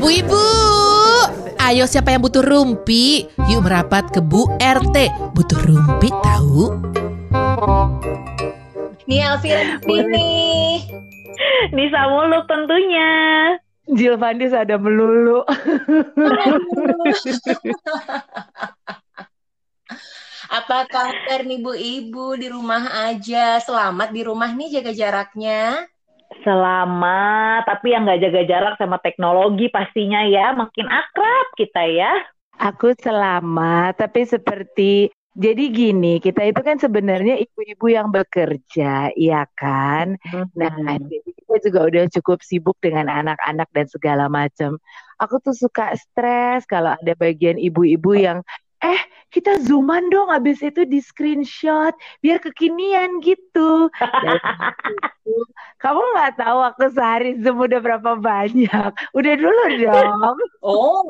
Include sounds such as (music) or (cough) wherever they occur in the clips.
Bu Ibu, ayo siapa yang butuh rumpi? Yuk merapat ke Bu RT. Butuh rumpi tahu? Nih Elvira sini. Nisa Muluk tentunya. Jill Vandis ada melulu. (laughs) Apa kabar nih Bu Ibu di rumah aja? Selamat di rumah nih jaga jaraknya. Selamat, tapi yang nggak jaga jarak sama teknologi pastinya ya, makin akrab kita ya. Aku selamat, tapi seperti jadi gini, kita itu kan sebenarnya ibu-ibu yang bekerja, iya kan? Nah, jadi kita juga udah cukup sibuk dengan anak-anak dan segala macam. Aku tuh suka stres kalau ada bagian ibu-ibu yang eh kita zooman dong habis itu di screenshot biar kekinian gitu. Kamu nggak tahu aku sehari zoom udah berapa banyak? Udah dulu dong. Oh,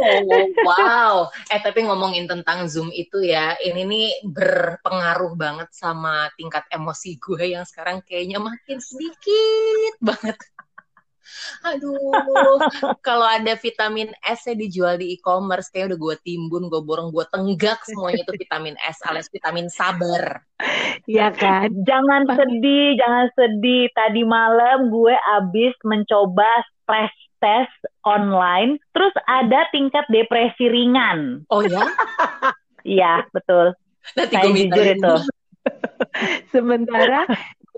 wow. Eh, tapi ngomongin tentang Zoom itu ya, ini nih berpengaruh banget sama tingkat emosi gue yang sekarang kayaknya makin sedikit banget. Aduh, (laughs) kalau ada vitamin S nya dijual di e-commerce, kayak udah gue timbun, gue borong, gue tenggak semuanya itu vitamin S alias vitamin sabar. Iya kan? Jangan sedih, jangan sedih. Tadi malam gue abis mencoba stress test online, terus ada tingkat depresi ringan. Oh ya? Iya, betul. Nanti Saya gue minta jujur itu. (laughs) Sementara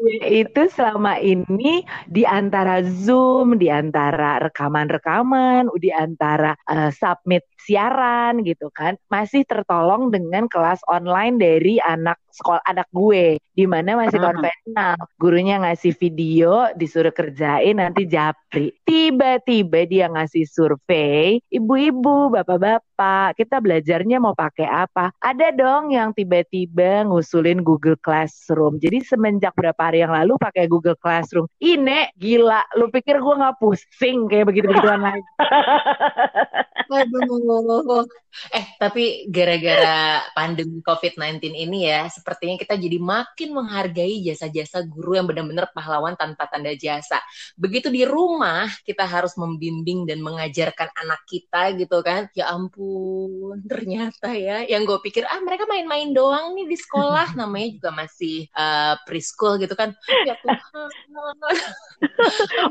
gue itu selama ini di antara Zoom, di antara rekaman-rekaman, di antara eh, submit siaran gitu kan, masih tertolong dengan kelas online dari anak sekolah anak gue, di mana masih Hmm. konvensional. Gurunya ngasih video, disuruh kerjain, nanti japri. Tiba-tiba dia ngasih survei, ibu-ibu, bapak-bapak, kita belajarnya mau pakai apa? Ada dong yang tiba-tiba ngusulin Google Classroom. Jadi semenjak berapa hari yang lalu pakai Google Classroom. Ine, gila, lu pikir gue nggak pusing kayak begitu-begituan lagi? (laughs) Aduh. Eh, tapi gara-gara pandemi COVID-19 ini ya, sepertinya kita jadi makin menghargai jasa-jasa guru yang benar-benar pahlawan tanpa tanda jasa. Begitu di rumah, kita harus membimbing dan mengajarkan anak kita gitu kan. Ya ampun, ternyata ya. Yang gue pikir, ah mereka main-main doang nih di sekolah. (laughs) Namanya juga masih uh, preschool gitu kan. Ya Tuhan.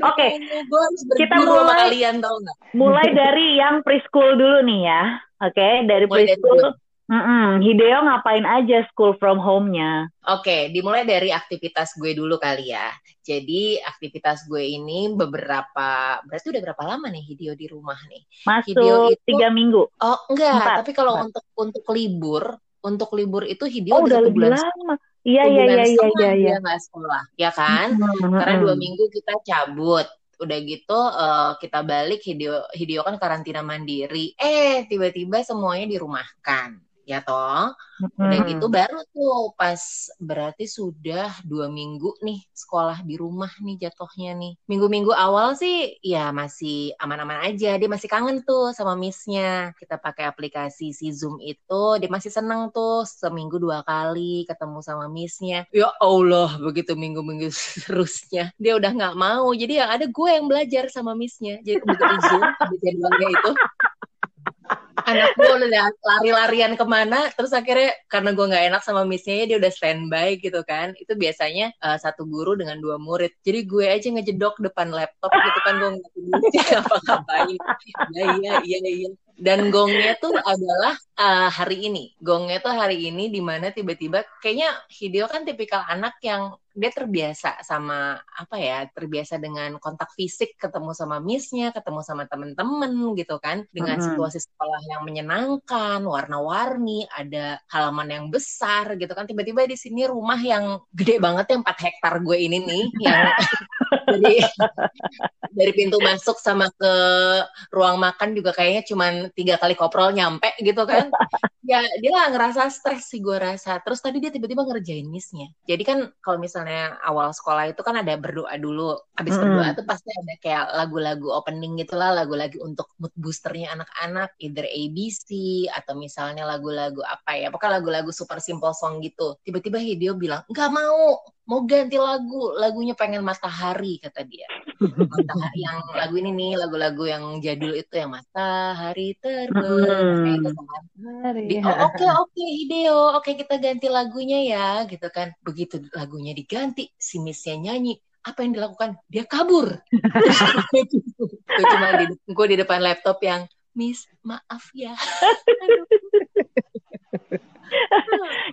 Oke, gue harus kita mulai- kalian tau gak? Mulai dari yang preschool dulu nih ya. Oke, dari Mulai dari preschool. Mm-mm, Hideo ngapain aja school from home-nya? Oke, dimulai dari aktivitas gue dulu kali ya. Jadi aktivitas gue ini beberapa, berarti udah berapa lama nih Hideo di rumah nih? Hideo Masuk itu- tiga minggu. Oh enggak, Empat, tapi kalau empat. untuk untuk libur, untuk libur itu Hideo Oh, udah bulan, lama. Iya, iya, iya, iya, iya, iya. dia nggak sekolah, ya kan? Mm-mm, Karena dua mm-mm. minggu kita cabut. Udah gitu eh, kita balik Hideo Hideo kan karantina mandiri. Eh tiba-tiba semuanya dirumahkan, ya toh? Udah Mm-mm. gitu baru tuh pas berarti sudah dua minggu nih sekolah di rumah nih jatuhnya nih. Minggu-minggu awal sih ya masih aman-aman aja. Dia masih kangen tuh sama missnya. Kita pakai aplikasi si Zoom itu. Dia masih seneng tuh seminggu dua kali ketemu sama missnya. Ya Allah begitu minggu-minggu (laughs) terusnya. Dia udah nggak mau. Jadi yang ada gue yang belajar sama missnya. Jadi begitu Zoom jadwalnya itu anak gue udah lari-larian ke mana terus akhirnya karena gue nggak enak sama missnya dia udah standby gitu kan. Itu biasanya eh, satu guru dengan dua murid. Jadi gue aja ngejedok depan laptop gitu kan gue (laughs) apa ngapain iya iya iya iya dan gongnya tuh adalah eh, hari ini. Gongnya tuh hari ini di mana tiba-tiba kayaknya Hideo kan tipikal anak yang dia terbiasa sama apa ya terbiasa dengan kontak fisik ketemu sama missnya ketemu sama temen-temen gitu kan. Dengan Mm-mm. situasi sekolah yang menyenangkan warna-warni ada halaman yang besar gitu kan. Tiba-tiba di sini rumah yang gede banget yang 4 hektar gue ini nih yang (laughs) dari (laughs) dari pintu masuk sama ke ruang makan juga kayaknya cuman tiga kali koprol nyampe gitu kan. (laughs) Ya dia lah ngerasa stres sih gue rasa. Terus tadi dia tiba-tiba ngerjain missnya. Jadi kan kalau misalnya awal sekolah itu kan ada berdoa dulu. Habis Mm-mm. berdoa tuh pasti ada kayak lagu-lagu opening gitulah lagu-lagu untuk mood boosternya anak-anak. Either ABC atau misalnya lagu-lagu apa ya. Pokoknya lagu-lagu super simple song gitu. Tiba-tiba Hideo bilang nggak mau mau ganti lagu lagunya pengen matahari kata dia. Matahari yang lagu ini nih lagu-lagu yang jadul itu yang matahari Di- oh, oke oke Hideo oke kita ganti lagunya ya gitu kan. Begitu lagunya diganti si Missnya nyanyi apa yang dilakukan? Dia kabur. Gue cuma di gue di depan laptop yang Miss maaf ya.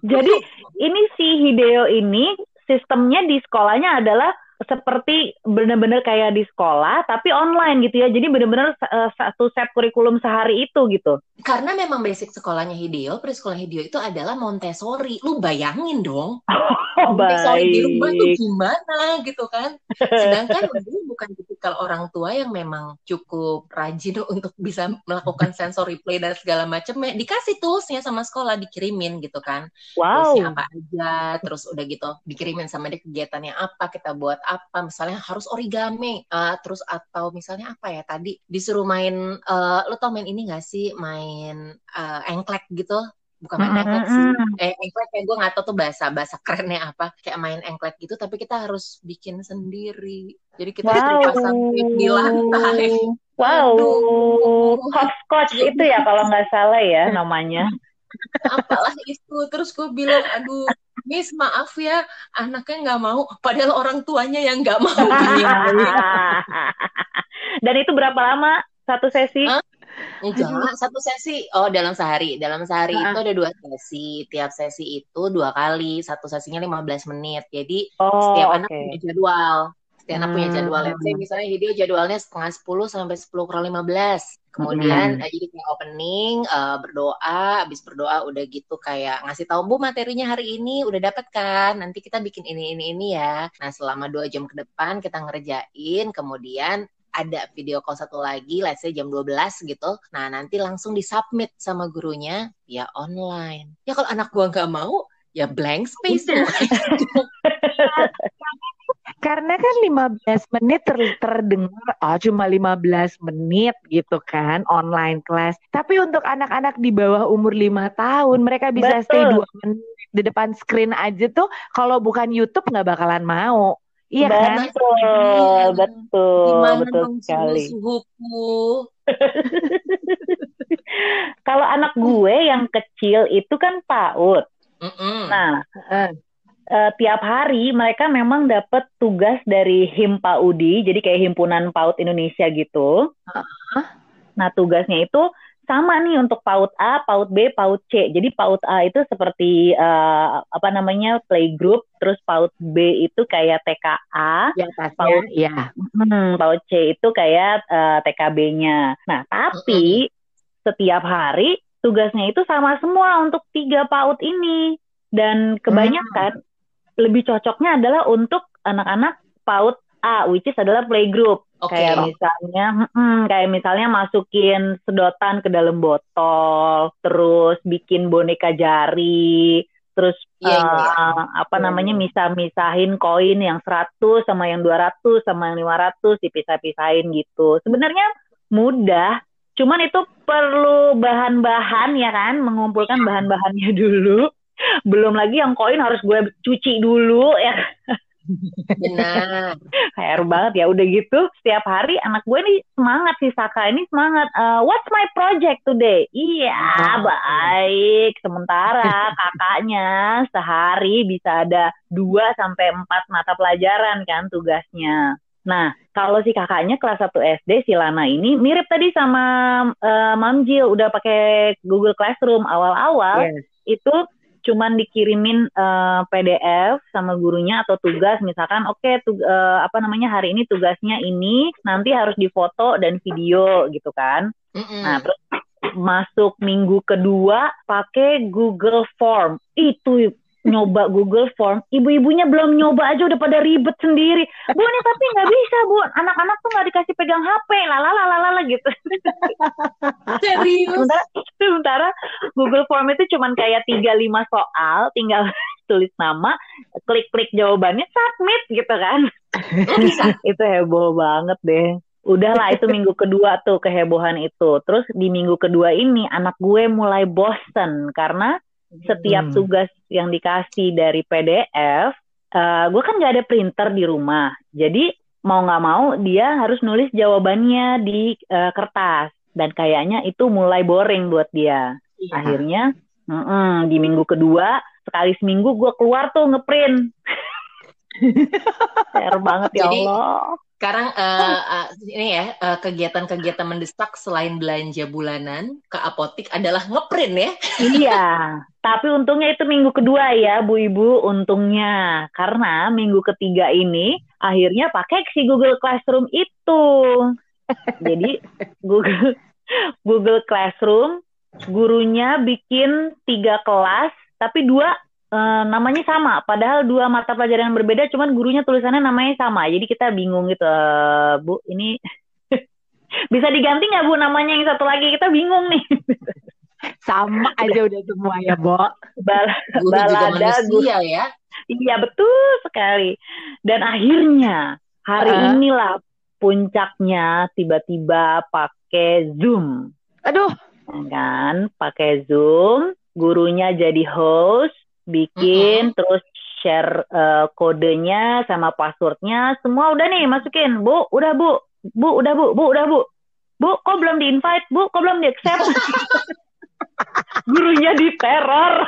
Jadi ini si Hideo ini sistemnya di sekolahnya adalah seperti benar-benar kayak di sekolah tapi online gitu ya. Jadi benar-benar uh, satu set kurikulum sehari itu gitu. karena memang basic sekolahnya Hideo presekolah Hideo itu adalah Montessori lu bayangin dong (laughs) Oh, Montessori di rumah tuh gimana gitu kan sedangkan dia bukan tipikal orang tua yang memang cukup rajin (laughs) untuk bisa melakukan sensory play dan segala macamnya dikasih toolsnya sama sekolah dikirimin gitu kan Wow. toolsnya apa aja terus udah gitu dikirimin sama dia kegiatannya apa kita buat apa misalnya harus origami eh, terus atau misalnya apa ya tadi disuruh main eh, lo tau main ini gak sih main eh, engklek gitu? Bukan main engklek sih eh engklek kayak gue nggak tahu tuh bahasa bahasa kerennya apa kayak main engklek gitu tapi kita harus bikin sendiri. Jadi kita suruh pasang di lantai. Wow. Hopscotch itu ya kalau nggak salah ya namanya. Apalah itu terus gue bilang aduh Miss maaf ya anaknya nggak mau padahal orang tuanya yang nggak mau (laughs) Dan itu berapa lama satu sesi? Hah? Enggak, satu sesi. Oh, dalam sehari. Dalam sehari Ah. itu ada dua sesi. Tiap sesi itu dua kali. Satu sesinya 15 menit. Jadi Oh, setiap anak punya jadwal. Setiap anak punya Hmm. jadwal. Let's say misalnya video jadwalnya setengah 10 sampai 10 kurang 15. Kemudian Hmm. eh, jadi kayak opening, eh, berdoa, habis berdoa udah gitu kayak ngasih tahu Bu materinya hari ini udah dapet kan. Nanti kita bikin ini ini ini ya. Nah, selama dua jam ke depan kita ngerjain, kemudian ada video call satu lagi, let's say jam 12 gitu. Nah, nanti langsung disubmit sama gurunya via online. Ya kalau anak gua nggak mau, ya blank space. (laughs) Karena kan 15 menit ter- terdengar oh cuma 15 menit gitu kan online kelas. Tapi untuk anak-anak di bawah umur 5 tahun mereka bisa stay Betul. 2 menit di depan screen aja tuh kalau bukan YouTube nggak bakalan mau. Iya kan? betul, Iya. betul, Gimana betul sekali. (laughs) Kalau anak gue yang kecil itu kan PAUD. Mm-mm. Nah, Heeh. Eh, tiap hari mereka memang dapat tugas dari HIM PAUDI, jadi kayak himpunan PAUD Indonesia gitu. Nah, tugasnya itu sama nih untuk PAUD A, PAUD B, PAUD C. Jadi PAUD A itu seperti eh, apa namanya playgroup, terus PAUD B itu kayak TKA, atasnya, Paut. ya. Hmm, PAUD C itu kayak eh, TKB-nya. Nah, tapi setiap hari tugasnya itu sama semua untuk tiga PAUD ini. Dan kebanyakan lebih cocoknya adalah untuk anak-anak PAUD A, which is adalah playgroup. Oke. Kayak misalnya, mm-mm, kayak misalnya masukin sedotan ke dalam botol, terus bikin boneka jari, terus Iya, iya, iya. eh, apa namanya misah-misahin koin yang 100 sama yang 200 sama yang 500 dipisah-pisahin gitu. Sebenarnya mudah, cuman itu perlu bahan-bahan ya kan, mengumpulkan bahan-bahannya (laughs) dulu. Belum lagi yang koin harus gue cuci dulu ya. Benar. (laughs) HR banget ya udah gitu setiap hari anak gue nih semangat si Saka ini semangat. Eh, what's my project today? Iya baik. Sementara kakaknya sehari bisa ada dua sampai empat mata pelajaran kan tugasnya. Nah kalau si kakaknya kelas 1 SD si Lana ini mirip tadi sama eh, Mam Jill udah pakai Google Classroom awal-awal. Yes. itu cuman dikirimin eh, PDF sama gurunya atau tugas misalkan oke tug- eh, apa namanya hari ini tugasnya ini nanti harus difoto dan video gitu kan Mm-mm. nah terus masuk minggu kedua pakai Google Form itu nyoba Google Form ibu-ibunya belum nyoba aja udah pada ribet sendiri. Bu ini tapi nggak bisa bu. Anak-anak tuh nggak dikasih pegang HP lalalalala gitu. (laughs) Serius. sementara sementara Google Form itu cuman kayak 3-5 soal tinggal (laughs) tulis nama klik-klik jawabannya submit gitu kan. Bisa. (laughs) itu heboh banget deh. Udahlah itu minggu kedua tuh kehebohan itu. Terus di minggu kedua ini anak gue mulai bosen karena setiap Hmm. tugas yang dikasih dari PDF uh, gue kan nggak ada printer di rumah. Jadi mau nggak mau dia harus nulis jawabannya di uh, kertas dan kayaknya itu mulai boring buat dia. Iya. Akhirnya mm -mm, di minggu kedua sekali seminggu gue keluar tuh ngeprint. (laughs) Share banget ya Jadi, Allah. Sekarang uh, uh, ini ya kegiatan kegiatan-kegiatan mendesak selain belanja bulanan ke apotik adalah ngeprint ya. Iya, (laughs) tapi untungnya itu minggu kedua ya Bu Ibu, untungnya karena minggu ketiga ini akhirnya pakai si Google Classroom itu. Jadi Google Google Classroom gurunya bikin tiga kelas tapi dua uh, namanya sama, padahal dua mata pelajaran yang berbeda, cuman gurunya tulisannya namanya sama. Jadi kita bingung gitu, uh, Bu, ini (laughs) bisa diganti nggak Bu namanya yang satu lagi? Kita bingung nih. (laughs) sama aja udah semua ya, Bo. Bal Guru balada juga manusia ya. Iya betul sekali. Dan akhirnya hari uh. inilah puncaknya tiba-tiba pakai Zoom. Aduh, kan pakai Zoom, gurunya jadi host, bikin mm -hmm. terus share uh, kodenya sama passwordnya semua udah nih masukin. Bu udah bu. Bu udah bu. Bu udah bu. Bu kok belum di invite bu kok belum di accept (laughs) gurunya di teror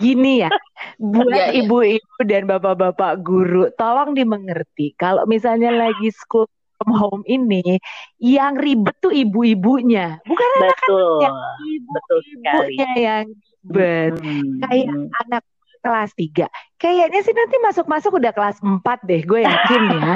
Gini ya, buat iya, iya. ibu-ibu dan bapak-bapak guru, tolong dimengerti. Kalau misalnya lagi school from home ini yang ribet tuh ibu-ibunya, bukan anak-anaknya, ibu-ibunya yang ribet. Hmm. Kayak anak kelas 3. Kayaknya sih nanti masuk-masuk udah kelas 4 deh, gue yakin ya.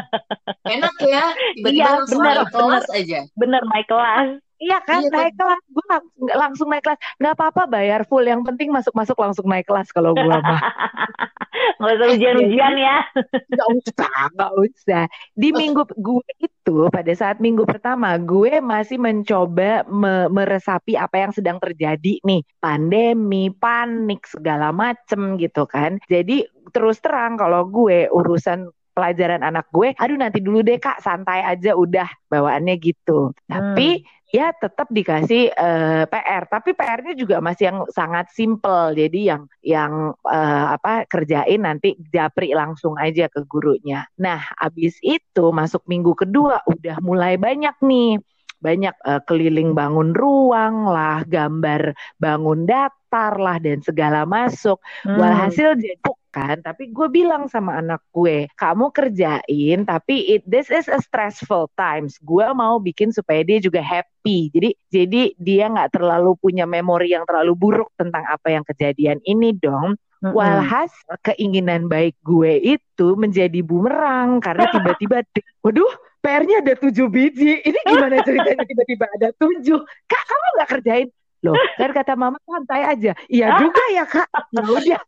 (laughs) Enak ya, tiba-tiba iya, bener, kelas aja. Bener, naik kelas. Iya kan, iya, naik kelas. Gue langsung, langsung naik kelas. Gak apa-apa bayar full. Yang penting masuk-masuk langsung naik kelas kalau gue mah. (laughs) Gak usah ujian-ujian ya. (laughs) Gak usah, gak usah. Di minggu gue itu, pada saat minggu pertama, gue masih mencoba me meresapi apa yang sedang terjadi nih. Pandemi, panik, segala macem gitu kan. Jadi terus terang kalau gue urusan pelajaran anak gue, aduh nanti dulu deh kak, santai aja udah bawaannya gitu. Hmm. Tapi ya tetap dikasih uh, eh, PR tapi PR-nya juga masih yang sangat simple. Jadi yang yang uh, apa kerjain nanti japri langsung aja ke gurunya. Nah abis itu masuk minggu kedua udah mulai banyak nih. Banyak uh, keliling bangun ruang lah gambar bangun datar lah dan segala masuk. Hmm. walhasil jadi kan tapi gue bilang sama anak gue kamu kerjain tapi it this is a stressful times gue mau bikin supaya dia juga happy jadi jadi dia nggak terlalu punya memori yang terlalu buruk tentang apa yang kejadian ini dong Mm-hmm. Walhas keinginan baik gue itu menjadi bumerang karena tiba-tiba, waduh, PR-nya ada tujuh biji. Ini gimana ceritanya tiba-tiba ada tujuh? Kak, kamu nggak kerjain? Loh, kan kata mama santai aja. Iya juga ya kak. Udah.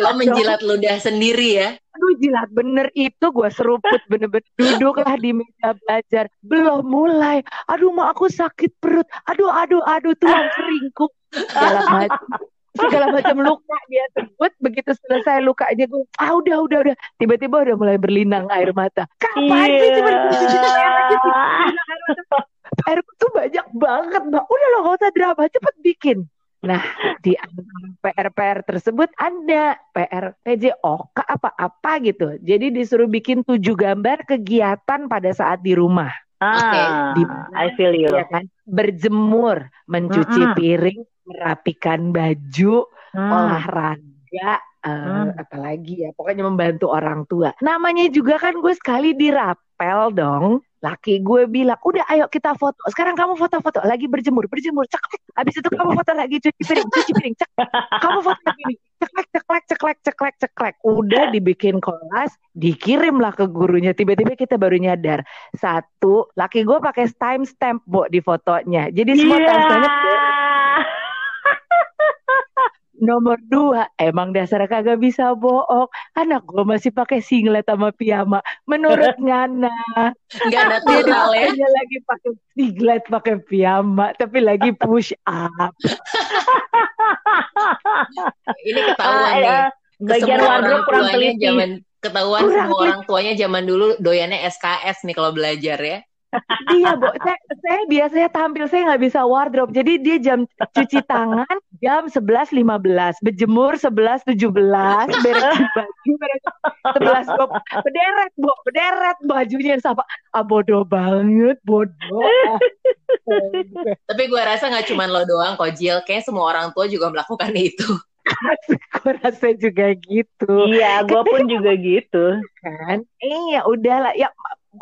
Lo menjilat ludah sendiri ya? Aduh jilat bener itu gue seruput bener-bener duduklah di meja belajar. Belum mulai. Aduh ma aku sakit perut. Aduh aduh aduh tulang keringku. Segala macam segala macam luka dia sebut begitu selesai lukanya gue ah udah udah udah tiba-tiba udah mulai berlinang air mata kapan yeah. sih cuma air tuh banyak banget mbak udah lo gak usah drama cepet bikin Nah, di PR-PR tersebut ada PR PJOK apa-apa gitu. Jadi disuruh bikin tujuh gambar kegiatan pada saat di rumah. Ah, okay. di I feel you. Ya kan? Berjemur, mencuci mm -hmm. piring, merapikan baju, hmm. olahraga, uh, hmm. apalagi ya, pokoknya membantu orang tua. Namanya juga kan gue sekali dirapel dong. Laki gue bilang, udah ayo kita foto. Sekarang kamu foto-foto. Lagi berjemur, berjemur. Cek, Habis itu kamu foto lagi cuci piring, cuci piring. Cek. Kamu foto lagi Ceklek, ceklek, ceklek, ceklek, ceklek. Udah dibikin kelas, dikirimlah ke gurunya. Tiba-tiba kita baru nyadar. Satu, laki gue pakai timestamp, Bu, di fotonya. Jadi semua yeah. timestampnya Nomor dua, emang dasar kagak bisa bohong. Anak gue masih pakai singlet sama piyama. Menurut (laughs) Ngana, nggak (laughs) natural ya. Dia lagi pakai singlet, pakai piyama, tapi lagi push up. (laughs) Ini ketahuan uh, nih. Bagian wardrobe kurang teliti. Zaman, ketahuan kurang semua orang tuanya zaman dulu doyannya SKS nih kalau belajar ya. Dia, Bo. Saya, saya biasanya tampil saya nggak bisa wardrobe. Jadi dia jam cuci tangan jam 11.15, berjemur 11.17, beres (laughs) baju beres 11 berderet, Bo, berderet bajunya siapa? Ah, bodoh banget, bodoh. Tapi gue rasa nggak cuma lo doang kok, Jill. Kayak semua orang tua juga melakukan itu. (laughs) gue rasa juga gitu. Iya, gue pun juga gitu. Kan? Iya, udahlah. Ya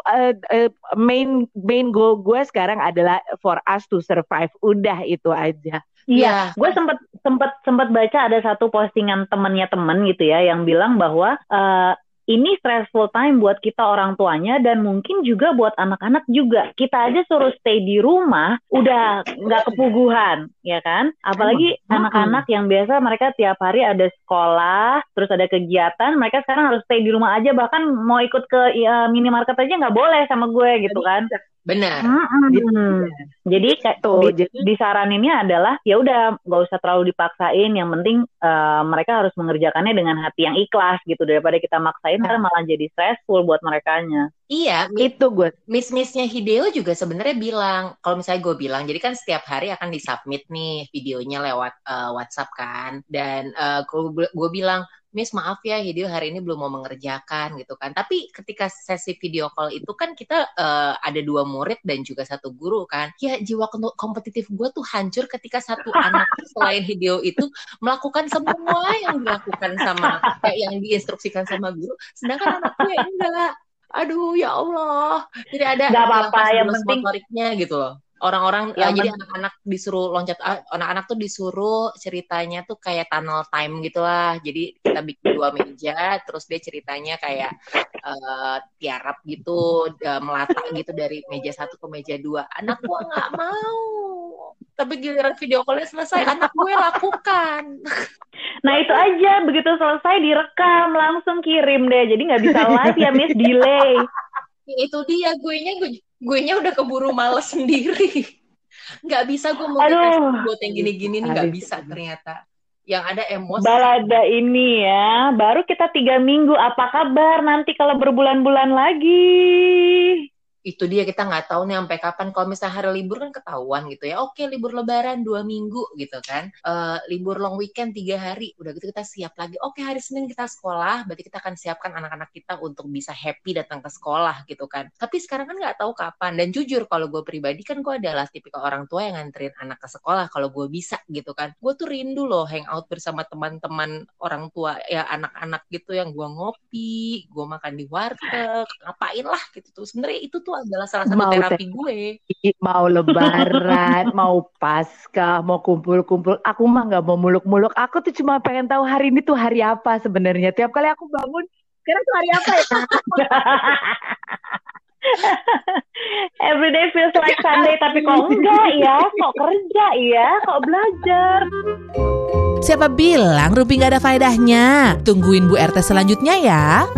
uh, uh, main main goal gue sekarang adalah for us to survive. Udah itu aja. Iya, gue sempet sempet sempet baca ada satu postingan temennya temen gitu ya yang bilang bahwa uh, ini stressful time buat kita orang tuanya dan mungkin juga buat anak-anak juga. Kita aja suruh stay di rumah, udah nggak kepuguhan, ya kan? Apalagi anak-anak yang biasa mereka tiap hari ada sekolah, terus ada kegiatan, mereka sekarang harus stay di rumah aja, bahkan mau ikut ke ya, minimarket aja nggak boleh sama gue gitu kan? Benar. Hmm, jadi kayak tuh, di, jadi disaraninnya adalah ya udah nggak usah terlalu dipaksain. Yang penting uh, mereka harus mengerjakannya dengan hati yang ikhlas gitu daripada kita maksain kan malah jadi stressful buat merekanya. Iya, itu gue. Miss-missnya Hideo juga sebenarnya bilang, kalau misalnya gue bilang, jadi kan setiap hari akan disubmit nih videonya lewat uh, WhatsApp kan, dan uh, gue bilang Miss maaf ya Hideo hari ini belum mau mengerjakan gitu kan. Tapi ketika sesi video call itu kan kita uh, ada dua murid dan juga satu guru kan. Ya jiwa kompetitif gue tuh hancur ketika satu (laughs) anak selain Hideo itu melakukan semua yang dilakukan sama kayak yang diinstruksikan sama guru. Sedangkan anak gue enggak. Aduh ya Allah. Jadi ada Gak apa-apa yang penting motoriknya gitu loh orang-orang ya, jadi anak-anak disuruh loncat ah, anak-anak tuh disuruh ceritanya tuh kayak tunnel time gitu lah. Jadi kita bikin dua meja terus dia ceritanya kayak uh, tiarap gitu uh, melata gitu dari meja satu ke meja dua. Anak gua nggak mau. Tapi giliran video callnya selesai anak gue lakukan. (laughs) Nah itu aja. Begitu selesai direkam langsung kirim deh. Jadi nggak bisa live ya miss. Delay. (laughs) Itu dia gue nya gue gue nya udah keburu males sendiri. Nggak bisa gue mau buat yang gini-gini nih nggak bisa ternyata. Yang ada emosi. Balada ini ya baru kita tiga minggu. Apa kabar? Nanti kalau berbulan-bulan lagi itu dia kita nggak tahu nih sampai kapan. Kalau misalnya hari libur kan ketahuan gitu ya. Oke libur lebaran dua minggu gitu kan. Uh, libur long weekend tiga hari. Udah gitu kita siap lagi. Oke hari senin kita sekolah. Berarti kita akan siapkan anak-anak kita untuk bisa happy datang ke sekolah gitu kan. Tapi sekarang kan nggak tahu kapan. Dan jujur kalau gue pribadi kan gue adalah tipikal orang tua yang nganterin anak ke sekolah kalau gue bisa gitu kan. Gue tuh rindu loh hangout bersama teman-teman orang tua ya anak-anak gitu yang gue ngopi gue makan di warteg ngapain lah gitu tuh. Sebenarnya itu tuh adalah salah satu mau terapi gue. Mau lebaran, (laughs) mau pasca, mau kumpul-kumpul. Aku mah nggak mau muluk-muluk. Aku tuh cuma pengen tahu hari ini tuh hari apa sebenarnya. Tiap kali aku bangun, kira tuh hari apa ya? (laughs) Everyday feels like Sunday, tapi kok enggak ya? Kok kerja ya? Kok belajar? Siapa bilang Rupi nggak ada faedahnya? Tungguin Bu RT selanjutnya ya.